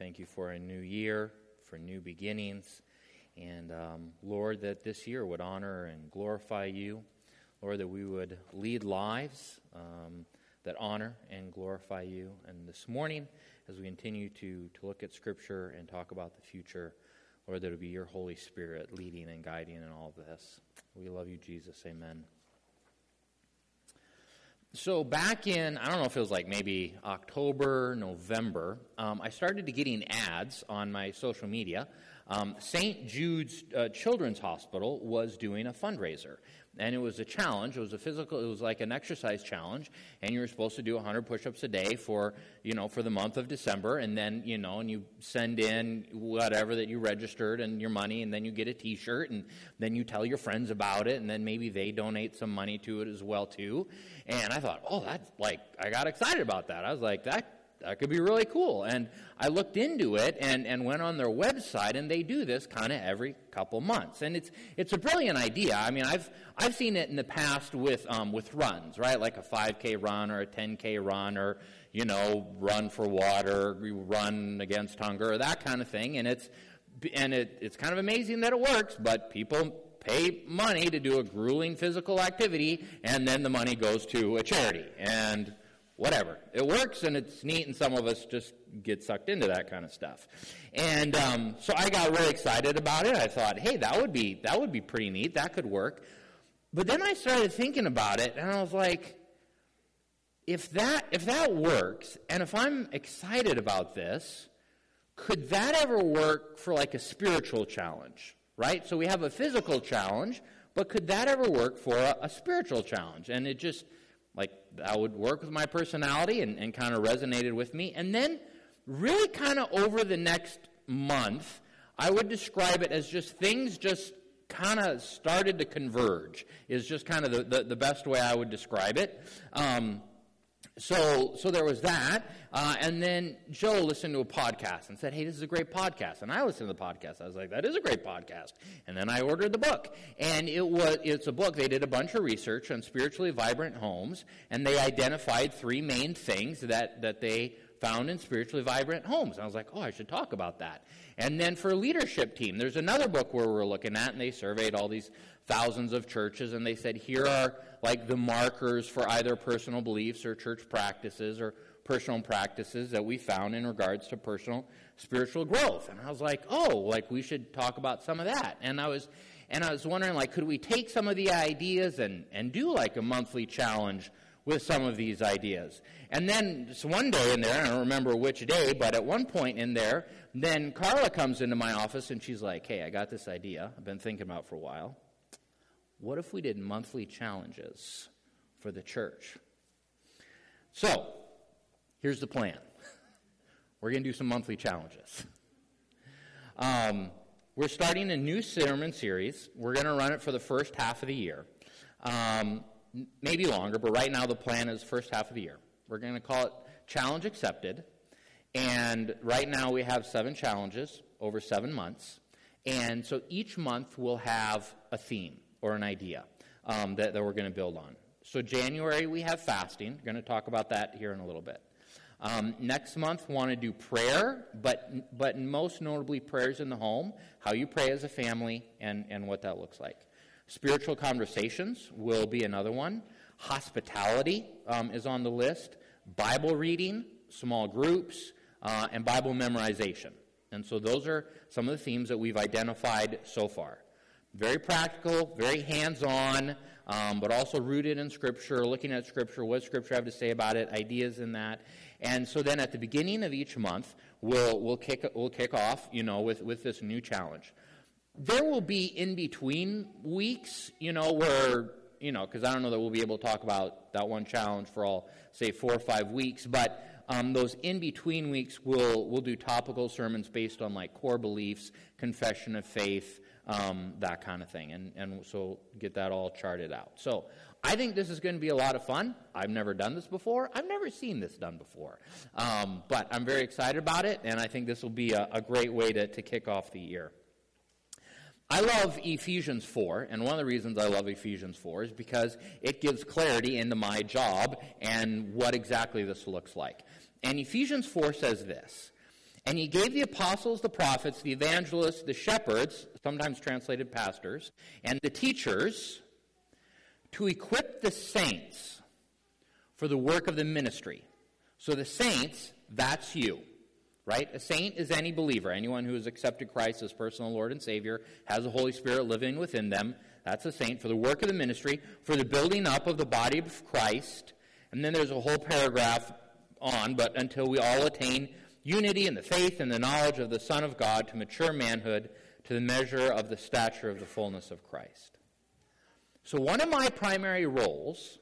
Thank you for a new year, for new beginnings. And um, Lord, that this year would honor and glorify you. Lord, that we would lead lives um, that honor and glorify you. And this morning, as we continue to, to look at Scripture and talk about the future, Lord, that it would be your Holy Spirit leading and guiding in all of this. We love you, Jesus. Amen. So back in, I don't know if it was like maybe October, November, um, I started to getting ads on my social media. Um, St. Jude's uh, Children's Hospital was doing a fundraiser and it was a challenge. It was a physical. It was like an exercise challenge, and you were supposed to do 100 push-ups a day for you know for the month of December, and then you know, and you send in whatever that you registered and your money, and then you get a T-shirt, and then you tell your friends about it, and then maybe they donate some money to it as well too. And I thought, oh, that's like I got excited about that. I was like, that that could be really cool. And I looked into it and, and went on their website, and they do this kind of every couple months. And it's, it's a brilliant idea. I mean, I've, I've seen it in the past with, um, with runs, right? Like a 5K run or a 10K run or, you know, run for water, run against hunger, or that kind of thing. And, it's, and it, it's kind of amazing that it works, but people pay money to do a grueling physical activity, and then the money goes to a charity. And whatever. It works and it's neat, and some of us just get sucked into that kind of stuff. And um, so I got really excited about it. I thought, hey, that would be that would be pretty neat. That could work. But then I started thinking about it, and I was like, if that if that works, and if I'm excited about this, could that ever work for like a spiritual challenge? Right? So we have a physical challenge, but could that ever work for a, a spiritual challenge? And it just like that would work with my personality and, and kind of resonated with me. And then, really, kind of over the next month, I would describe it as just things just kind of started to converge, is just kind of the, the, the, best way I would describe it. Um, so, so there was that. Uh, and then Joe listened to a podcast and said, Hey, this is a great podcast. And I listened to the podcast. I was like, That is a great podcast. And then I ordered the book. And it was, it's a book. They did a bunch of research on spiritually vibrant homes, and they identified three main things that, that they found in spiritually vibrant homes. And I was like, Oh, I should talk about that. And then for leadership team, there's another book where we're looking at, and they surveyed all these thousands of churches, and they said, Here are like the markers for either personal beliefs or church practices or personal practices that we found in regards to personal spiritual growth. And I was like, oh, like we should talk about some of that. And I was and I was wondering like could we take some of the ideas and, and do like a monthly challenge with some of these ideas. And then so one day in there, I don't remember which day, but at one point in there, then Carla comes into my office and she's like, Hey, I got this idea I've been thinking about for a while. What if we did monthly challenges for the church? So, here's the plan we're going to do some monthly challenges. Um, we're starting a new sermon series. We're going to run it for the first half of the year. Um, maybe longer, but right now the plan is first half of the year. We're going to call it Challenge Accepted. And right now we have seven challenges over seven months. And so each month we'll have a theme or an idea um, that, that we're going to build on. So, January, we have fasting. We're going to talk about that here in a little bit. Um, next month, want to do prayer, but, but most notably, prayers in the home, how you pray as a family, and, and what that looks like. Spiritual conversations will be another one. Hospitality um, is on the list. Bible reading, small groups, uh, and Bible memorization. And so, those are some of the themes that we've identified so far. Very practical, very hands on, um, but also rooted in Scripture, looking at Scripture, what Scripture have to say about it, ideas in that. And so then at the beginning of each month, we'll, we'll, kick, we'll kick off, you know, with, with this new challenge. There will be in between weeks, you know, where, you know, because I don't know that we'll be able to talk about that one challenge for all, say, four or five weeks, but Um, those in between weeks, we'll, we'll do topical sermons based on like core beliefs, confession of faith, um, that kind of thing. And, and so get that all charted out. So I think this is going to be a lot of fun. I've never done this before, I've never seen this done before. Um, but I'm very excited about it, and I think this will be a, a great way to, to kick off the year. I love Ephesians 4, and one of the reasons I love Ephesians 4 is because it gives clarity into my job and what exactly this looks like. And Ephesians 4 says this And he gave the apostles, the prophets, the evangelists, the shepherds, sometimes translated pastors, and the teachers to equip the saints for the work of the ministry. So the saints, that's you right? A saint is any believer. Anyone who has accepted Christ as personal Lord and Savior, has the Holy Spirit living within them. That's a saint for the work of the ministry, for the building up of the body of Christ. And then there's a whole paragraph on, but until we all attain unity in the faith and the knowledge of the Son of God to mature manhood, to the measure of the stature of the fullness of Christ. So, one of my primary roles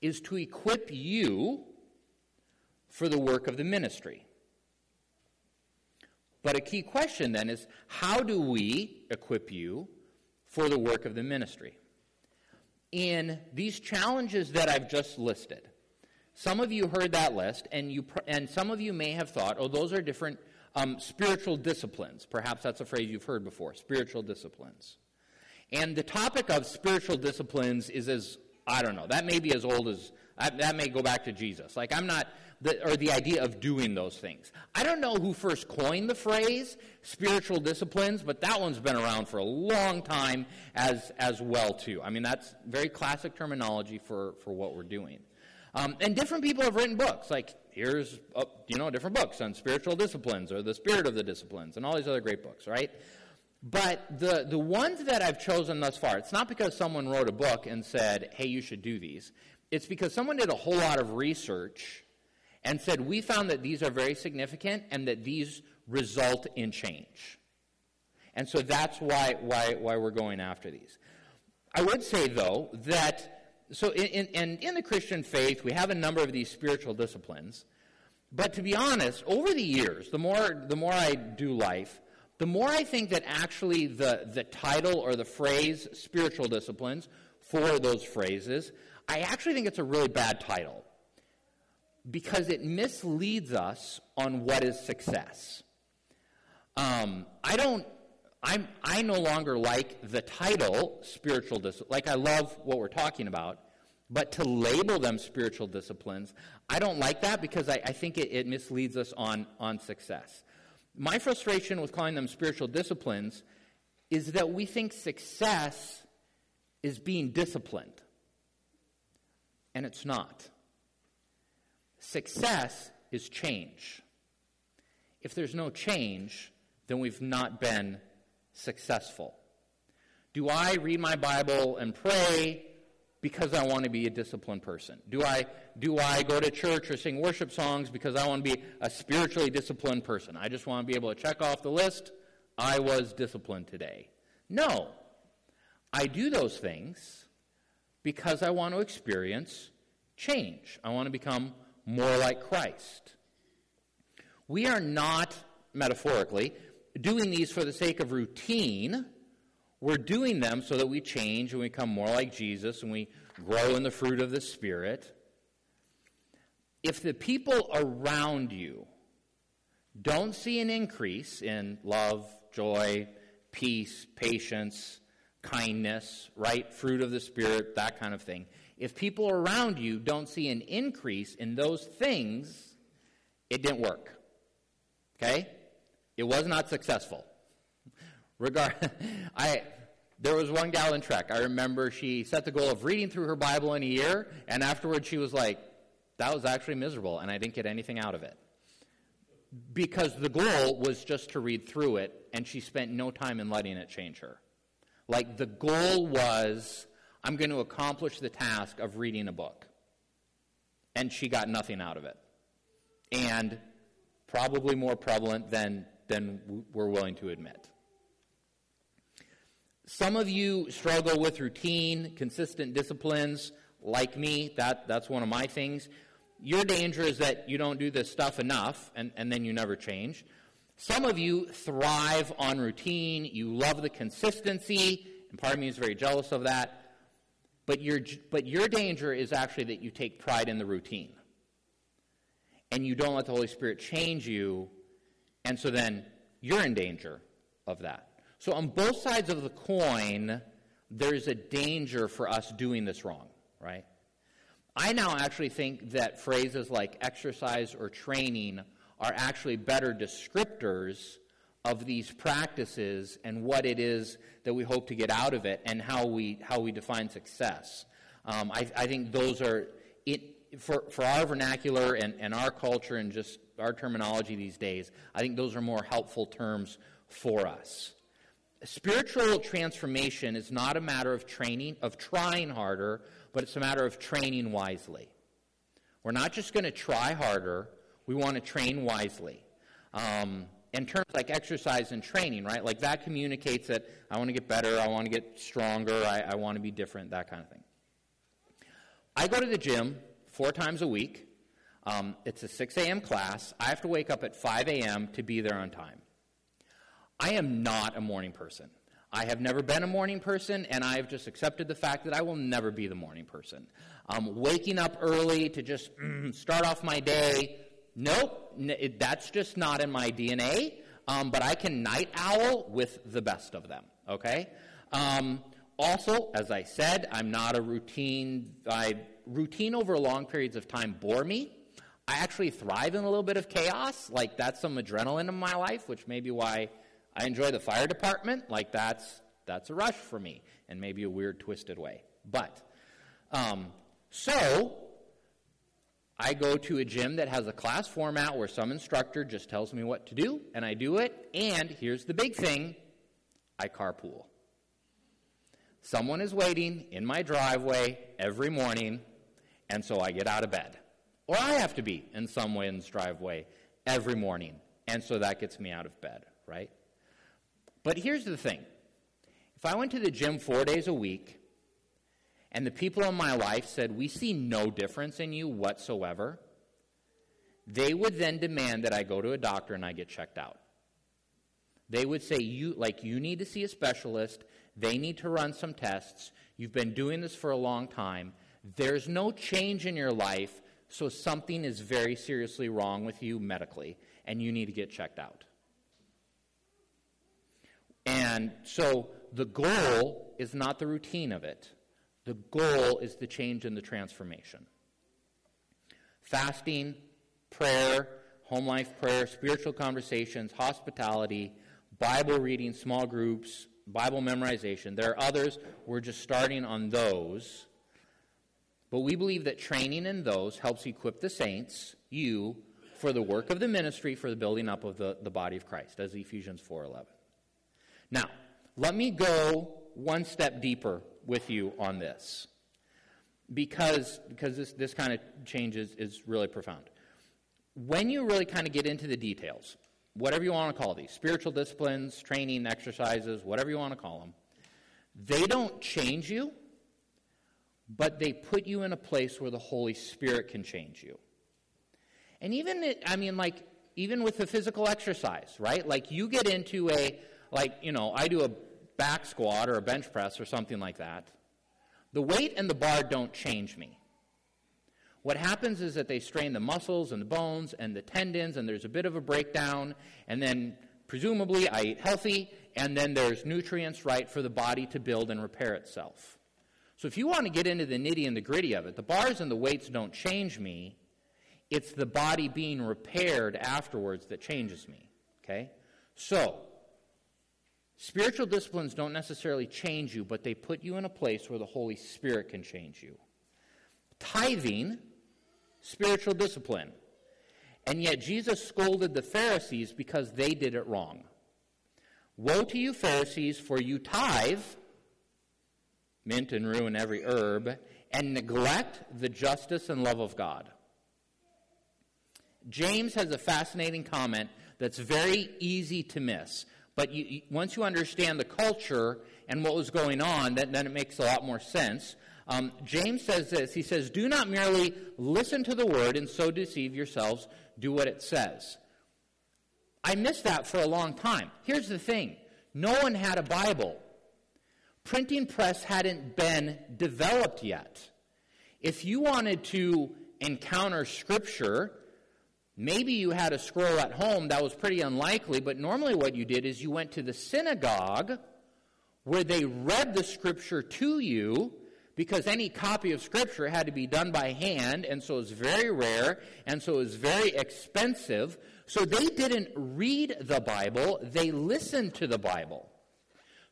is to equip you for the work of the ministry. But a key question then is how do we equip you for the work of the ministry? In these challenges that I've just listed, some of you heard that list, and, you, and some of you may have thought, oh, those are different um, spiritual disciplines. Perhaps that's a phrase you've heard before spiritual disciplines. And the topic of spiritual disciplines is as, I don't know, that may be as old as, that may go back to Jesus. Like, I'm not the, or the idea of doing those things. I don't know who first coined the phrase spiritual disciplines, but that one's been around for a long time as, as well, too. I mean, that's very classic terminology for, for what we're doing. Um, and different people have written books, like here's, uh, you know, different books on spiritual disciplines or the spirit of the disciplines and all these other great books, right? But the, the ones that I've chosen thus far, it's not because someone wrote a book and said, hey, you should do these. It's because someone did a whole lot of research and said, We found that these are very significant and that these result in change. And so that's why, why, why we're going after these. I would say, though, that, so in, in, in the Christian faith, we have a number of these spiritual disciplines. But to be honest, over the years, the more, the more I do life, the more I think that actually the, the title or the phrase spiritual disciplines for those phrases, I actually think it's a really bad title because it misleads us on what is success. Um, I don't. I'm. I no longer like the title spiritual discipline. Like I love what we're talking about, but to label them spiritual disciplines, I don't like that because I, I think it, it misleads us on on success. My frustration with calling them spiritual disciplines is that we think success is being disciplined, and it's not. Success is change. If there's no change, then we've not been successful. Do I read my Bible and pray because I want to be a disciplined person? Do I, do I go to church or sing worship songs because I want to be a spiritually disciplined person? I just want to be able to check off the list, I was disciplined today. No. I do those things because I want to experience change. I want to become more like Christ. We are not, metaphorically, doing these for the sake of routine. We're doing them so that we change and we become more like Jesus and we grow in the fruit of the Spirit. If the people around you don't see an increase in love, joy, peace, patience, kindness, right? Fruit of the Spirit, that kind of thing if people around you don't see an increase in those things, it didn't work. Okay? It was not successful. Regard, I, there was one gal in Trek. I remember she set the goal of reading through her Bible in a year, and afterwards she was like, that was actually miserable, and I didn't get anything out of it. Because the goal was just to read through it, and she spent no time in letting it change her. Like the goal was I'm going to accomplish the task of reading a book. And she got nothing out of it. And probably more prevalent than, than we're willing to admit. Some of you struggle with routine, consistent disciplines, like me. That, that's one of my things. your danger is that you don't do this stuff enough and, and then you never change. Some of you thrive on routine. You love the consistency, and part of me is very jealous of that. But your, but your danger is actually that you take pride in the routine. And you don't let the Holy Spirit change you, and so then you're in danger of that. So, on both sides of the coin, there's a danger for us doing this wrong, right? I now actually think that phrases like exercise or training are actually better descriptors of these practices and what it is that we hope to get out of it and how we, how we define success. Um, I, I, think those are, it, for, for our vernacular and, and our culture and just our terminology these days, I think those are more helpful terms for us. Spiritual transformation is not a matter of training, of trying harder, but it's a matter of training wisely. We're not just going to try harder, we want to train wisely. Um, in terms like exercise and training, right? Like that communicates that I want to get better, I want to get stronger, I, I want to be different, that kind of thing. I go to the gym four times a week. Um, it's a 6 a.m. class. I have to wake up at 5 a.m. to be there on time. I am not a morning person. I have never been a morning person, and I've just accepted the fact that I will never be the morning person. Um, waking up early to just mm, start off my day, nope, n- that's just not in my DNA. Um, but I can night owl with the best of them, okay? Um, also, as I said, I'm not a routine. I, routine over long periods of time bore me. I actually thrive in a little bit of chaos. Like, that's some adrenaline in my life, which may be why I enjoy the fire department. Like that's that's a rush for me, and maybe a weird, twisted way. But um, so I go to a gym that has a class format where some instructor just tells me what to do, and I do it. And here's the big thing: I carpool. Someone is waiting in my driveway every morning, and so I get out of bed. Or I have to be in someone's driveway every morning, and so that gets me out of bed, right? But here's the thing if I went to the gym four days a week and the people in my life said, We see no difference in you whatsoever, they would then demand that I go to a doctor and I get checked out. They would say, you, like, you need to see a specialist. They need to run some tests. You've been doing this for a long time. There's no change in your life, so something is very seriously wrong with you medically, and you need to get checked out. And so the goal is not the routine of it, the goal is the change and the transformation. Fasting, prayer, home life prayer, spiritual conversations, hospitality, Bible reading, small groups, Bible memorization. There are others. We're just starting on those. But we believe that training in those helps equip the saints, you, for the work of the ministry, for the building up of the, the body of Christ, as Ephesians 4.11. Now, let me go one step deeper with you on this because, because this, this kind of change is, is really profound. When you really kind of get into the details, whatever you want to call these spiritual disciplines, training, exercises, whatever you want to call them they don't change you, but they put you in a place where the Holy Spirit can change you. And even, I mean, like, even with the physical exercise, right? Like, you get into a like, you know, I do a back squat or a bench press or something like that, the weight and the bar don't change me. What happens is that they strain the muscles and the bones and the tendons, and there's a bit of a breakdown, and then presumably I eat healthy, and then there's nutrients right for the body to build and repair itself. So if you want to get into the nitty and the gritty of it, the bars and the weights don't change me. It's the body being repaired afterwards that changes me. Okay? So, Spiritual disciplines don't necessarily change you, but they put you in a place where the Holy Spirit can change you. Tithing, spiritual discipline. And yet Jesus scolded the Pharisees because they did it wrong. Woe to you, Pharisees, for you tithe, mint and rue and every herb, and neglect the justice and love of God. James has a fascinating comment that's very easy to miss. But you, once you understand the culture and what was going on, then, then it makes a lot more sense. Um, James says this He says, Do not merely listen to the word and so deceive yourselves, do what it says. I missed that for a long time. Here's the thing no one had a Bible, printing press hadn't been developed yet. If you wanted to encounter Scripture, maybe you had a scroll at home. That was pretty unlikely, but normally what you did is you went to the synagogue where they read the Scripture to you because any copy of Scripture had to be done by hand, and so it was very rare, and so it was very expensive. So they didn't read the Bible, they listened to the Bible.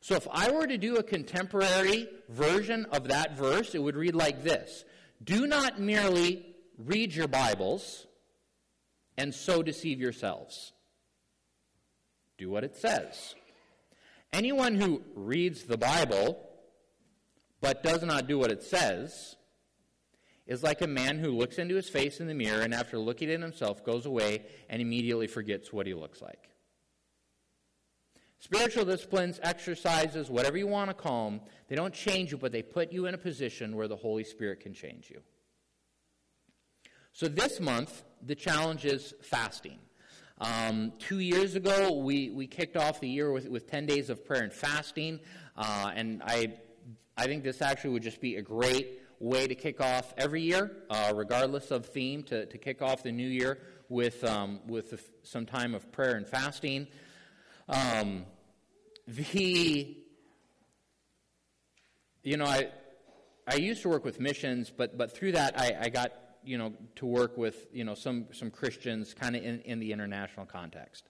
So if I were to do a contemporary version of that verse, it would read like this Do not merely read your Bibles and so deceive yourselves. Do what it says. Anyone who reads the Bible but does not do what it says is like a man who looks into his face in the mirror and after looking at himself goes away and immediately forgets what he looks like. Spiritual disciplines, exercises, whatever you want to call them, they don't change you, but they put you in a position where the Holy Spirit can change you. So this month, the challenge is fasting. Um, two years ago, we, we kicked off the year with, with 10 days of prayer and fasting, uh, and I, I think this actually would just be a great way to kick off every year, uh, regardless of theme, to, to kick off the new year with, um, with some time of prayer and fasting. Um, the, you know, I, I used to work with missions, but, but through that I, I got, you know, to work with, you know, some, some Christians kind of in, in the international context.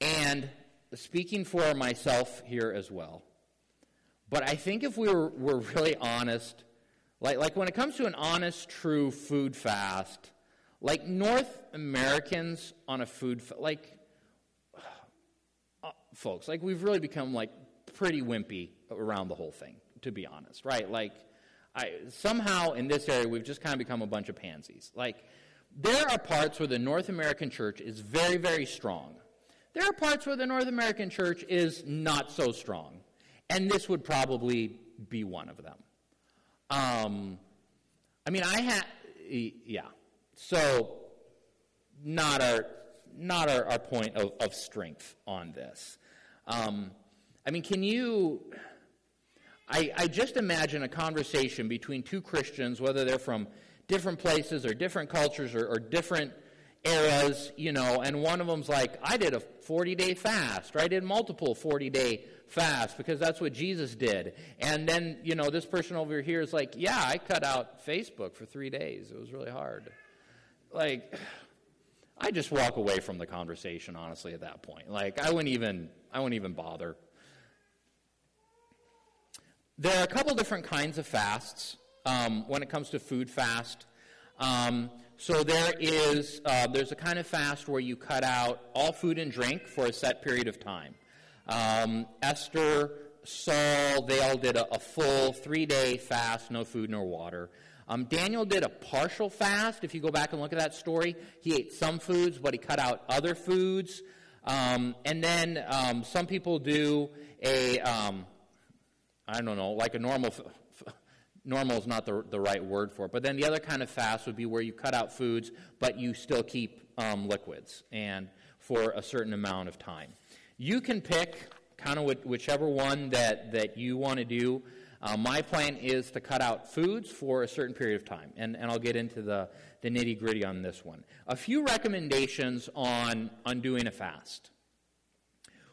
And speaking for myself here as well, but I think if we were, were really honest, like, like when it comes to an honest, true food fast, like North Americans on a food, fa- like folks. Like, we've really become, like, pretty wimpy around the whole thing, to be honest, right? Like, I, somehow in this area, we've just kind of become a bunch of pansies. Like, there are parts where the North American church is very, very strong. There are parts where the North American church is not so strong. And this would probably be one of them. Um, I mean, I had, yeah. So, not our, not our, our point of, of strength on this. Um, I mean, can you. I, I just imagine a conversation between two Christians, whether they're from different places or different cultures or, or different eras, you know, and one of them's like, I did a 40 day fast, or I did multiple 40 day fasts because that's what Jesus did. And then, you know, this person over here is like, yeah, I cut out Facebook for three days. It was really hard. Like, I just walk away from the conversation, honestly, at that point. Like, I wouldn't even, I wouldn't even bother. There are a couple different kinds of fasts um, when it comes to food fast. Um, so there is uh, there's a kind of fast where you cut out all food and drink for a set period of time. Um, Esther, Saul, they all did a, a full three day fast, no food nor water. Um, Daniel did a partial fast. If you go back and look at that story, he ate some foods, but he cut out other foods. Um, and then um, some people do a, um, I don't know, like a normal, normal is not the, the right word for it, but then the other kind of fast would be where you cut out foods, but you still keep um, liquids and for a certain amount of time. You can pick kind of whichever one that, that you want to do. Uh, my plan is to cut out foods for a certain period of time, and, and I'll get into the, the nitty gritty on this one. A few recommendations on, on doing a fast.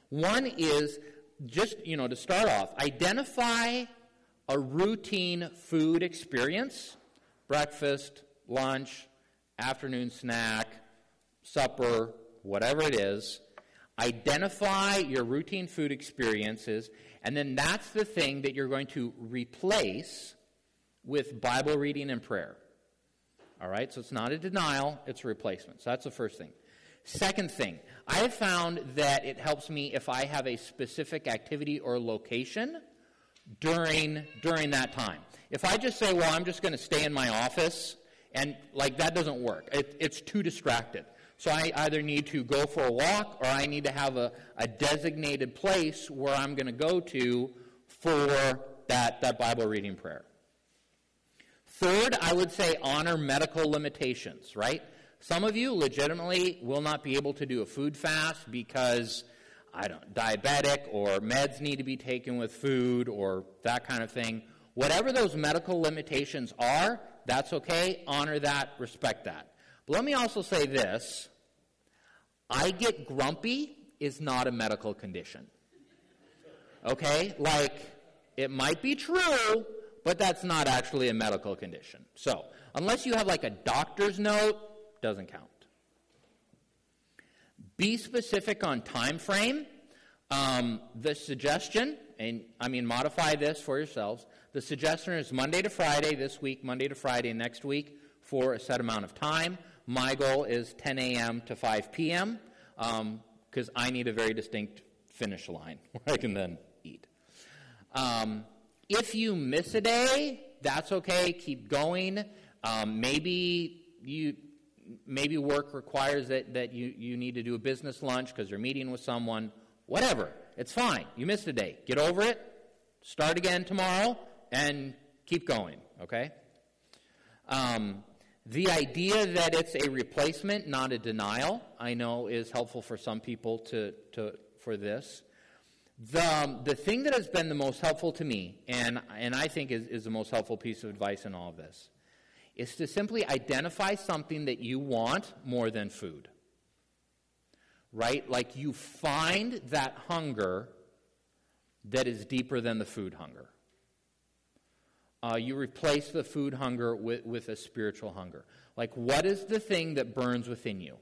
One is just, you know, to start off, identify a routine food experience breakfast, lunch, afternoon snack, supper, whatever it is. Identify your routine food experiences and then that's the thing that you're going to replace with Bible reading and prayer. All right? So it's not a denial, it's a replacement. So that's the first thing. Second thing, I have found that it helps me if I have a specific activity or location during during that time. If I just say, "Well, I'm just going to stay in my office," and like that doesn't work. It, it's too distracted. So I either need to go for a walk or I need to have a, a designated place where I'm going to go to for that, that Bible reading prayer. Third, I would say honor medical limitations, right? Some of you legitimately will not be able to do a food fast because I don't diabetic or meds need to be taken with food or that kind of thing. Whatever those medical limitations are, that's okay. Honor that, respect that. But let me also say this I get grumpy is not a medical condition. Okay? Like, it might be true, but that's not actually a medical condition. So, unless you have like a doctor's note, doesn't count. Be specific on time frame. Um, the suggestion, and I mean modify this for yourselves. The suggestion is Monday to Friday this week, Monday to Friday next week for a set amount of time. My goal is 10 a.m. to 5 p.m. because um, I need a very distinct finish line where I can then eat. Um, if you miss a day, that's okay. Keep going. Um, maybe you maybe work requires that, that you, you need to do a business lunch because you're meeting with someone. Whatever. It's fine. You missed a day. Get over it. Start again tomorrow and keep going. Okay? Um, the idea that it's a replacement, not a denial, I know is helpful for some people to, to, for this. The, um, the thing that has been the most helpful to me, and, and I think is, is the most helpful piece of advice in all of this, is to simply identify something that you want more than food. Right? Like you find that hunger that is deeper than the food hunger. Uh, you replace the food hunger with, with a spiritual hunger. Like, what is the thing that burns within you?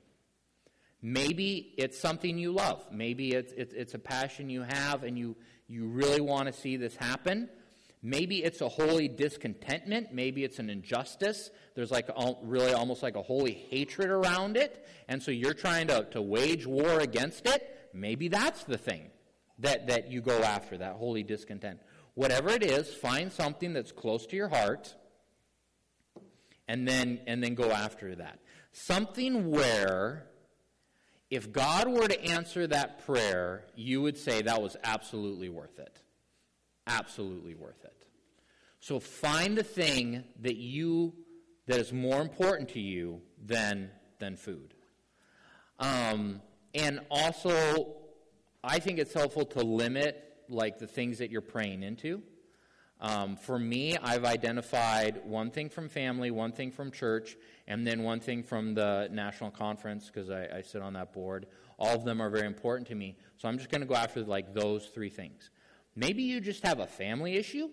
Maybe it's something you love. Maybe it's, it's, it's a passion you have and you, you really want to see this happen. Maybe it's a holy discontentment. Maybe it's an injustice. There's like really almost like a holy hatred around it. And so you're trying to, to wage war against it. Maybe that's the thing that, that you go after, that holy discontent. Whatever it is, find something that's close to your heart and then, and then go after that. Something where if God were to answer that prayer, you would say that was absolutely worth it. Absolutely worth it. So find the thing that you that is more important to you than than food. Um, and also, I think it's helpful to limit like the things that you're praying into. Um, for me, I've identified one thing from family, one thing from church, and then one thing from the national conference because I, I, sit on that board. All of them are very important to me, so I'm just going to go after like those three things. Maybe you just have a family issue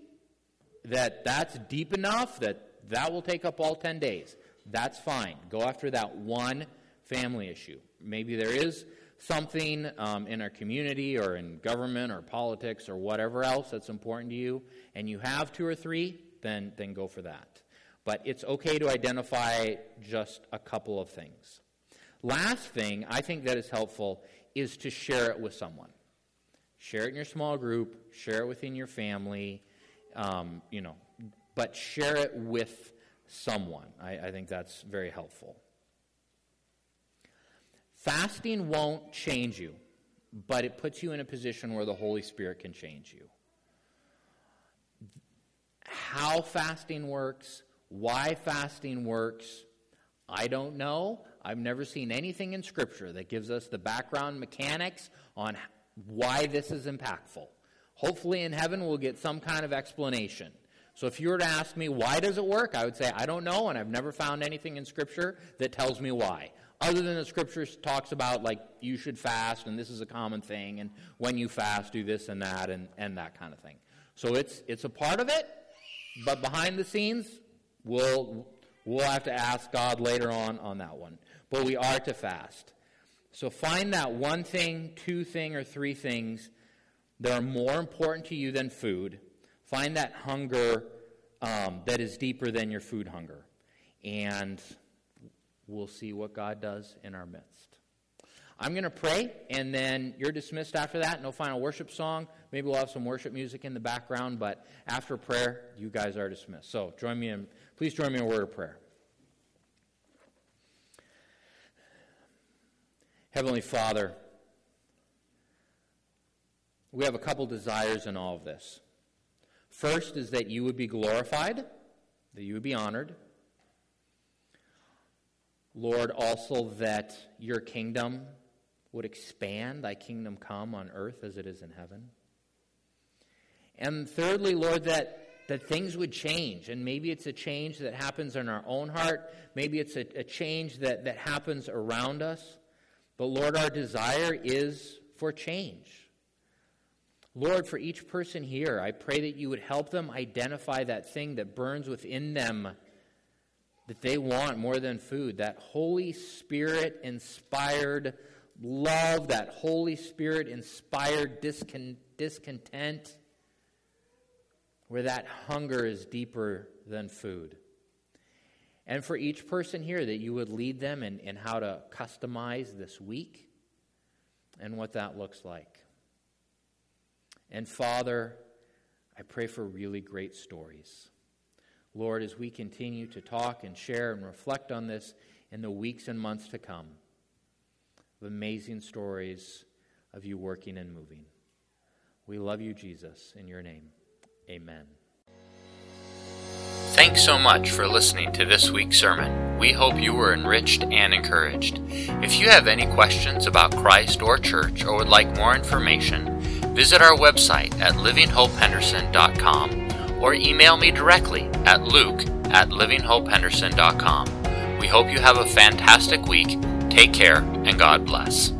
that that's deep enough that that will take up all 10 days. That's fine. Go after that one family issue. Maybe there is something um, in our community or in government or politics or whatever else that's important to you, and you have two or three, then, then go for that. But it's okay to identify just a couple of things. Last thing I think that is helpful is to share it with someone. Share it in your small group, share it within your family, um, you know, but share it with someone. I, I think that's very helpful. Fasting won't change you, but it puts you in a position where the Holy Spirit can change you. How fasting works, why fasting works, I don't know. I've never seen anything in Scripture that gives us the background mechanics on why this is impactful. Hopefully, in heaven, we'll get some kind of explanation. So, if you were to ask me, why does it work? I would say, I don't know, and I've never found anything in Scripture that tells me why other than the scripture talks about like you should fast and this is a common thing and when you fast do this and that and, and that kind of thing. So it's it's a part of it but behind the scenes we'll we'll have to ask god later on on that one. But we are to fast. So find that one thing two thing or three things that are more important to you than food. Find that hunger um, that is deeper than your food hunger. And we'll see what God does in our midst. I'm going to pray, and then you're dismissed after that. No final worship song. Maybe we'll have some worship music in the background, but after prayer, you guys are dismissed. So join me in, please join me in a word of prayer. Heavenly Father, we have a couple desires in all of this. First is that you would be glorified that you would be honored. Lord, also that your kingdom would expand, thy kingdom come on earth as it is in heaven. And thirdly, Lord, that, that things would change. And maybe it's a change that happens in our own heart, maybe it's a, a change that, that happens around us. But Lord, our desire is for change. Lord, for each person here, I pray that you would help them identify that thing that burns within them that they want more than food, that Holy Spirit inspired love, that Holy Spirit inspired discontent, where that hunger is deeper than food. And for each person here, that you would lead them in, in how to customize this week and what that looks like. And Father, I pray for really great stories. Lord, as we continue to talk and share and reflect on this in the weeks and months to come, of amazing stories of you working and moving. We love you, Jesus. In your name, amen. Thanks so much for listening to this week's sermon. We hope you were enriched and encouraged. If you have any questions about Christ or church or would like more information, visit our website at livinghopehenderson.com or email me directly at luke at livinghopehenderson.com. We hope you have a fantastic week. Take care and God bless.